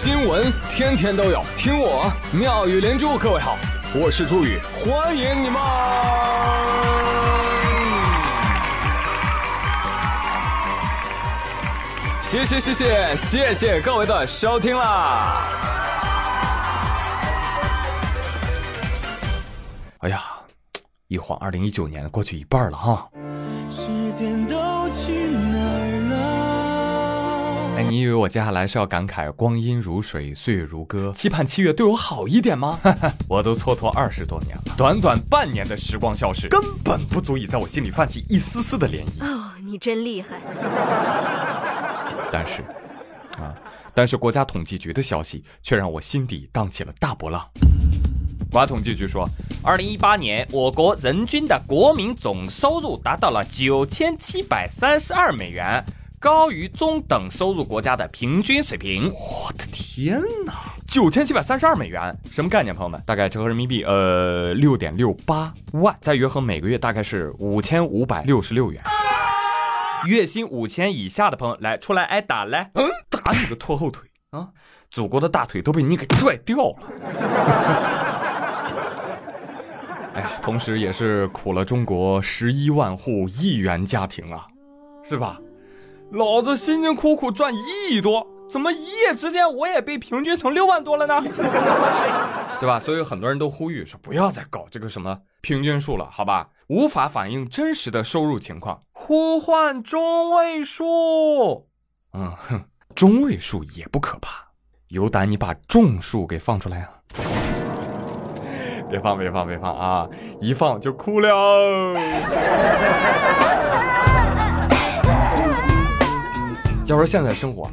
新闻天天都有，听我妙语连珠。各位好，我是朱宇，欢迎你们！谢谢谢谢谢谢各位的收听啦！哎呀，一晃二零一九年过去一半了哈。哎，你以为我接下来是要感慨光阴如水，岁月如歌，期盼七月对我好一点吗？我都蹉跎二十多年了，短短半年的时光消逝，根本不足以在我心里泛起一丝丝的涟漪。哦，你真厉害！但是，啊，但是国家统计局的消息却让我心底荡起了大波浪。国家统计局说，二零一八年我国人均的国民总收入达到了九千七百三十二美元，高于中等收入国家的平均水平。我的天哪，九千七百三十二美元，什么概念？朋友们，大概折合人民币，呃，六点六八万，再约合每个月大概是五千五百六十六元。月薪五千以下的朋友，来出来挨打来，嗯，打你个拖后腿啊！祖国的大腿都被你给拽掉了。哎呀，同时也是苦了中国十一万户亿元家庭啊，是吧？老子辛辛苦苦赚一亿多，怎么一夜之间我也被平均成六万多了呢？对吧？所以很多人都呼吁说，不要再搞这个什么平均数了，好吧？无法反映真实的收入情况，呼唤中位数。嗯哼，中位数也不可怕，有胆你把众数给放出来啊！别放，别放，别放啊！一放就哭了。要说现在生活，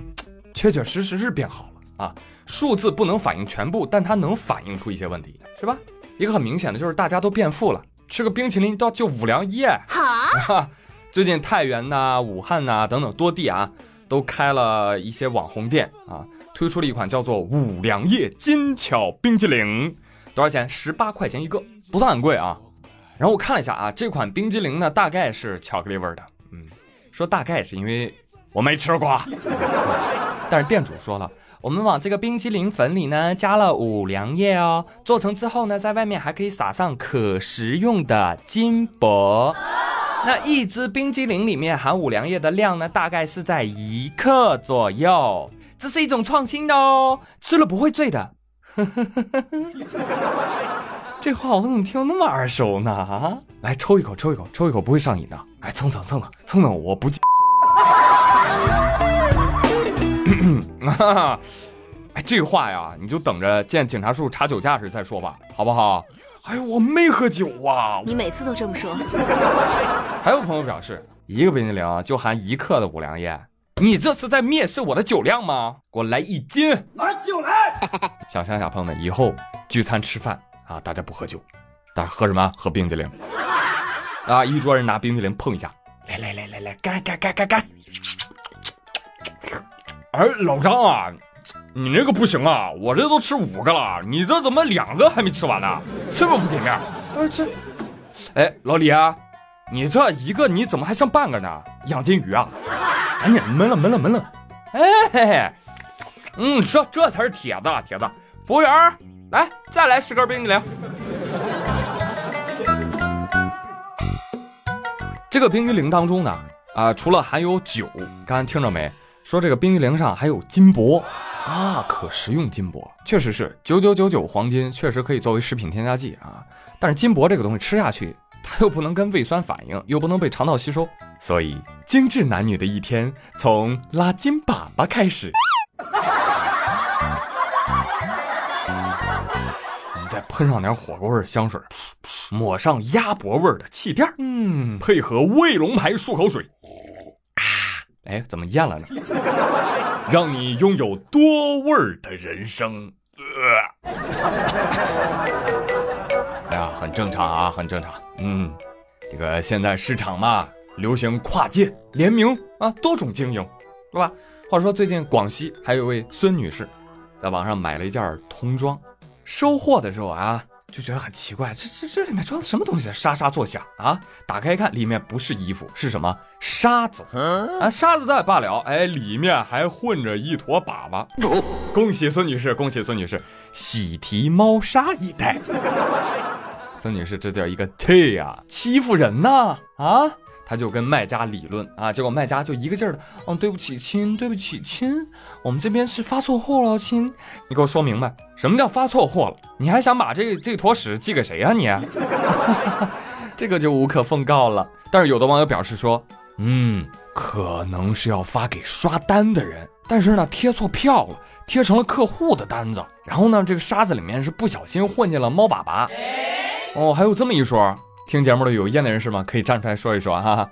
确确实实是变好了啊。数字不能反映全部，但它能反映出一些问题，是吧？一个很明显的就是大家都变富了，吃个冰淇淋都要就五粮液。好，最近太原呐、武汉呐等等多地啊，都开了一些网红店啊，推出了一款叫做五粮液金巧冰激凌。多少钱？十八块钱一个，不算很贵啊。然后我看了一下啊，这款冰激凌呢，大概是巧克力味的。嗯，说大概是因为我没吃过。但是店主说了，我们往这个冰激凌粉里呢加了五粮液哦，做成之后呢，在外面还可以撒上可食用的金箔。那一支冰激凌里面含五粮液的量呢，大概是在一克左右。这是一种创新的哦，吃了不会醉的。这话我怎么听那么耳熟呢？啊，来抽一口，抽一口，抽一口不会上瘾的。哎，蹭蹭蹭蹭蹭蹭，我不。哎，这话呀，你就等着见警察叔叔查酒驾时再说吧，好不好？哎呦，我没喝酒啊！你每次都这么说。还有朋友表示，一个冰激凌就含一克的五粮液。你这是在蔑视我的酒量吗？给我来一斤，拿酒来！想象下，朋友们，以后聚餐吃饭啊，大家不喝酒，大家喝什么？喝冰激凌啊！一桌人拿冰激凌碰一下，来来来来来，干干干干干！哎，老张啊，你那个不行啊，我这都吃五个了，你这怎么两个还没吃完呢？这么不给面？哎这，哎老李啊，你这一个你怎么还剩半个呢？养金鱼啊？赶紧闷了闷了闷了，哎嘿嘿，嗯，这这才是铁子铁子。服务员，来再来十根冰激凌。这个冰激凌当中呢，啊，除了含有酒，刚刚听着没？说这个冰激凌上还有金箔啊，可食用金箔，确实是九九九九黄金，确实可以作为食品添加剂啊。但是金箔这个东西吃下去。它又不能跟胃酸反应，又不能被肠道吸收，所以精致男女的一天从拉金粑粑开始。你再喷上点火锅味的香水，抹上鸭脖味的气垫，嗯，配合卫龙牌漱口水，啊，哎，怎么咽了呢？让你拥有多味儿的人生。哎呀，很正常啊，很正常。嗯，这个现在市场嘛，流行跨界联名啊，多种经营，对吧？话说最近广西还有位孙女士，在网上买了一件童装，收货的时候啊，就觉得很奇怪，这这这里面装的什么东西？沙沙作响啊！打开一看，里面不是衣服，是什么沙子啊？沙子倒也罢了，哎，里面还混着一坨粑粑。恭喜孙女士，恭喜孙女士，喜提猫砂一袋。孙女士，这叫一个 T 呀，欺负人呐啊！他就跟卖家理论啊，结果卖家就一个劲儿的，嗯，对不起亲，对不起亲，我们这边是发错货了，亲，你给我说明白，什么叫发错货了？你还想把这这坨屎寄给谁啊你？这个就无可奉告了。但是有的网友表示说，嗯，可能是要发给刷单的人，但是呢贴错票了，贴成了客户的单子，然后呢这个沙子里面是不小心混进了猫粑粑。哦，还有这么一说。听节目的有业内人士吗？可以站出来说一说哈。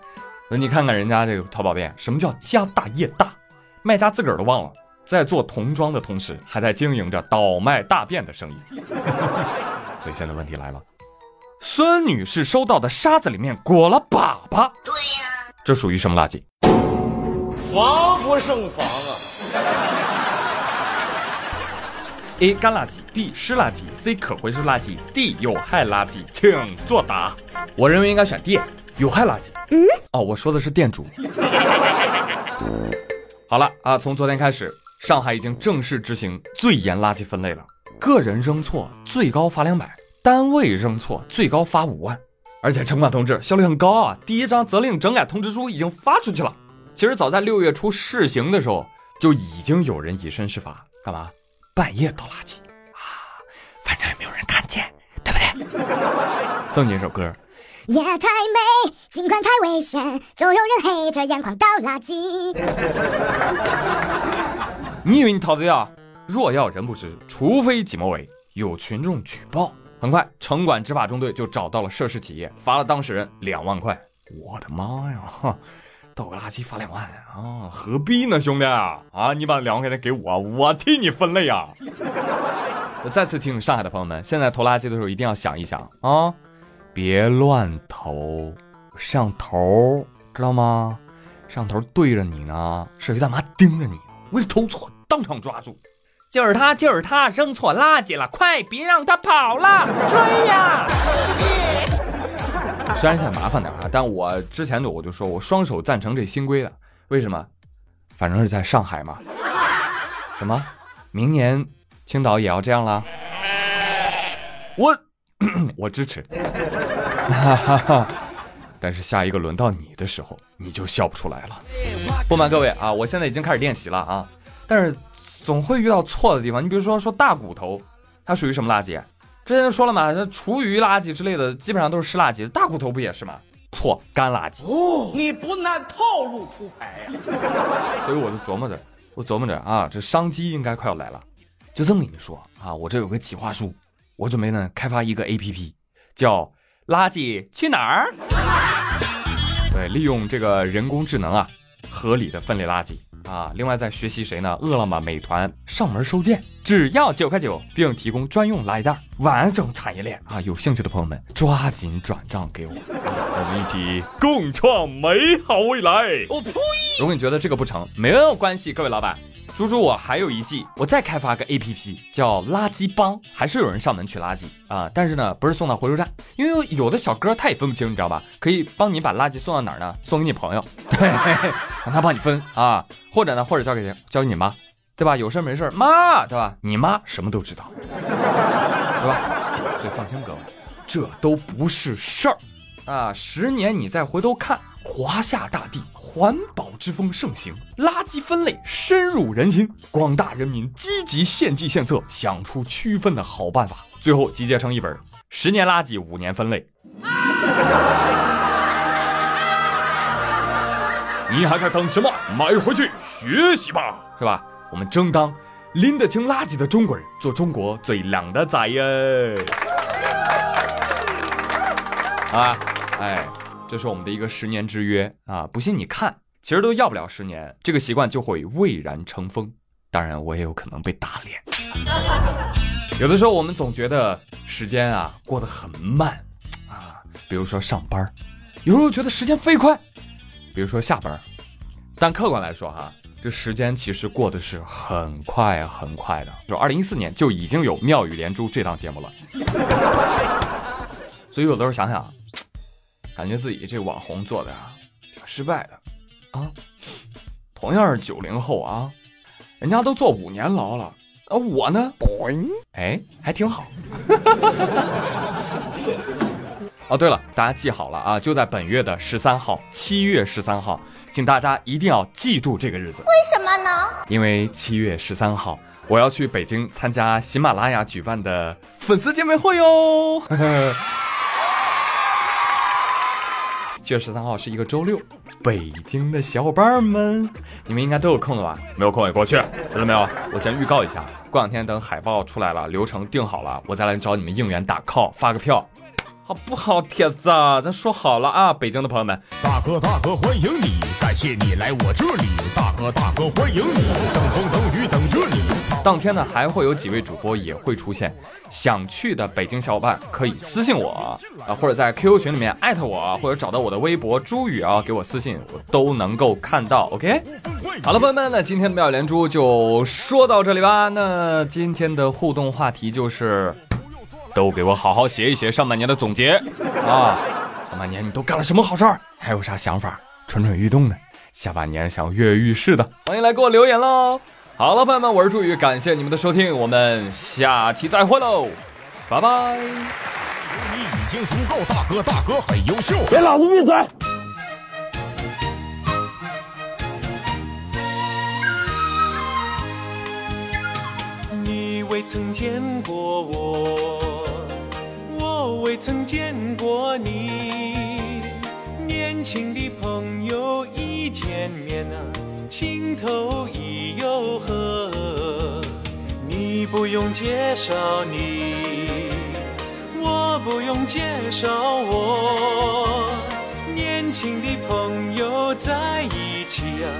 那你看看人家这个淘宝店，什么叫家大业大？卖家自个儿都忘了，在做童装的同时，还在经营着倒卖大便的生意。所以现在问题来了，孙女士收到的沙子里面裹了粑粑，对呀，这属于什么垃圾？防不胜防啊！A 干垃圾，B 湿垃圾，C 可回收垃圾，D 有害垃圾，请作答。我认为应该选 D，有害垃圾。嗯，哦，我说的是店主。好了啊，从昨天开始，上海已经正式执行最严垃圾分类了。个人扔错最高罚两百，单位扔错最高罚五万。而且城管同志效率很高啊，第一张责令整改通知书已经发出去了。其实早在六月初试行的时候，就已经有人以身试法，干嘛？半夜倒垃圾啊，反正也没有人看见，对不对？送你一首歌。夜太美，尽管太危险，总有人黑着眼眶倒垃圾。你以为你逃得掉？若要人不知，除非己莫为。有群众举报，很快城管执法中队就找到了涉事企业，罚了当事人两万块。我的妈呀！倒个垃圾罚两万啊？何必呢，兄弟啊！你把两万块钱给我，我替你分类呀！我再次提醒上海的朋友们，现在投垃圾的时候一定要想一想啊，别乱投，摄像头知道吗？摄像头对着你呢，摄像大妈盯着你，我你投错，当场抓住。就是他，就是他扔错垃圾了，快别让他跑了，追呀！虽然现在麻烦点啊，但我之前就我就说我双手赞成这新规的，为什么？反正是在上海嘛。什么？明年青岛也要这样了？我我支持。但是下一个轮到你的时候，你就笑不出来了。不瞒各位啊，我现在已经开始练习了啊，但是总会遇到错的地方。你比如说说大骨头，它属于什么垃圾？之前就说了嘛，这厨余垃圾之类的，基本上都是湿垃圾。大骨头不也是吗？错，干垃圾。哦，你不按套路出牌呀。所以我就琢磨着，我琢磨着啊，这商机应该快要来了。就这么跟你说啊，我这有个企划书，我准备呢开发一个 APP，叫“垃圾去哪儿”。对，利用这个人工智能啊，合理的分类垃圾。啊，另外在学习谁呢？饿了么、美团上门收件，只要九块九，并提供专用垃圾袋，完整产业链啊！有兴趣的朋友们，抓紧转账给我，我们一起共创美好未来。我呸！如果你觉得这个不成，没有关系，各位老板。猪猪，我还有一计，我再开发个 A P P，叫垃圾帮，还是有人上门取垃圾啊？但是呢，不是送到回收站，因为有的小哥他也分不清，你知道吧？可以帮你把垃圾送到哪儿呢？送给你朋友，对，让他帮你分啊。或者呢，或者交给谁？交给你妈，对吧？有事没事，妈，对吧？你妈什么都知道，对吧？所以放心，各位，这都不是事儿啊。十年你再回头看。华夏大地环保之风盛行，垃圾分类深入人心，广大人民积极献计献策，想出区分的好办法，最后集结成一本《十年垃圾五年分类》。你还在等什么？买回去学习吧，是吧？我们争当拎得清垃圾的中国人，做中国最靓的仔耶！啊，哎。这是我们的一个十年之约啊！不信你看，其实都要不了十年，这个习惯就会蔚然成风。当然，我也有可能被打脸。有的时候我们总觉得时间啊过得很慢啊，比如说上班有时候觉得时间飞快，比如说下班但客观来说哈，这时间其实过得是很快很快的，就二零一四年就已经有妙语连珠这档节目了。所以有的时候想想，感觉自己这网红做的啊挺失败的啊。同样是九零后啊，人家都坐五年牢了，而我呢，哎，还挺好。哦，对了，大家记好了啊，就在本月的十三号，七月十三号，请大家一定要记住这个日子。为什么呢？因为七月十三号，我要去北京参加喜马拉雅举办的粉丝见面会哟。七月十三号是一个周六，北京的小伙伴们，你们应该都有空的吧？没有空也过去，知道没有？我先预告一下，过两天等海报出来了，流程定好了，我再来找你们应援打 call，发个票，好不好？铁子，咱说好了啊，北京的朋友们，大哥大哥欢迎你，感谢你来我这里，大哥大哥欢迎你，等风等雨等着你。当天呢还会有几位主播也会出现，想去的北京小伙伴可以私信我啊，或者在 QQ 群里面艾特我，或者找到我的微博朱宇啊，给我私信，我都能够看到。OK，好了，朋友们，那今天的妙连珠就说到这里吧。那今天的互动话题就是，都给我好好写一写上半年的总结啊，上半年你都干了什么好事儿？还有啥想法？蠢蠢欲动的，下半年想跃跃欲试的，欢迎来给我留言喽。好了，朋友们，我是朱宇，感谢你们的收听，我们下期再会喽，拜拜。你已经足够大哥，大哥很优秀。给老子闭嘴！你未曾见过我，我未曾见过你，年轻的朋友一见面啊，情投意。又合？你不用介绍你，我不用介绍我。年轻的朋友在一起啊，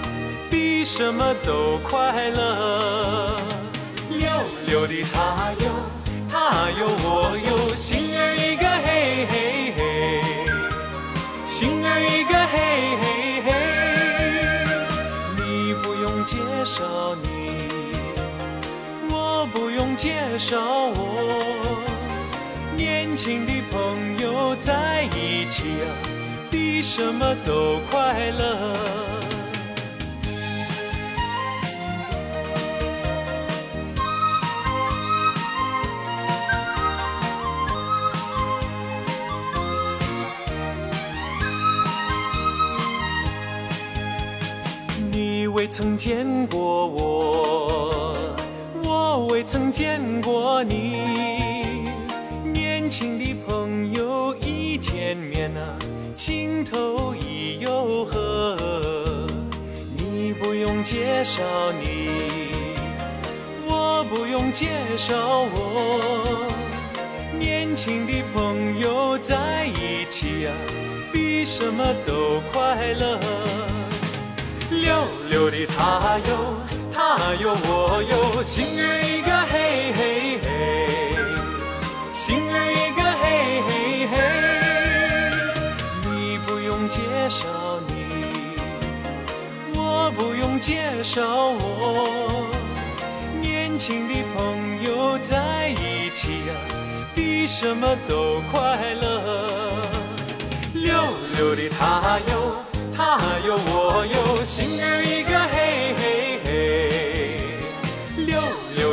比什么都快乐。溜溜的他有，他有我有，心介绍我。年轻的朋友在一起啊，比什么都快乐。你未曾见过我，见过你。年轻的朋友一见面啊，情投意又合。你不用介绍你，我不用介绍我。年轻的朋友在一起啊，比什么都快乐。溜溜的他哟，他有我有，心儿一个嘿嘿嘿，心儿一个嘿嘿嘿。你不用介绍你，我不用介绍我。年轻的朋友在一起啊，比什么都快乐。溜溜的他有。他有我有，心儿一个嘿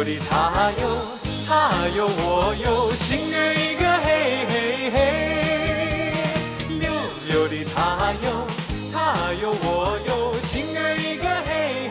溜溜的他有，他有我有，心儿一个嘿嘿嘿。溜溜的他有，他有我有，心儿一个嘿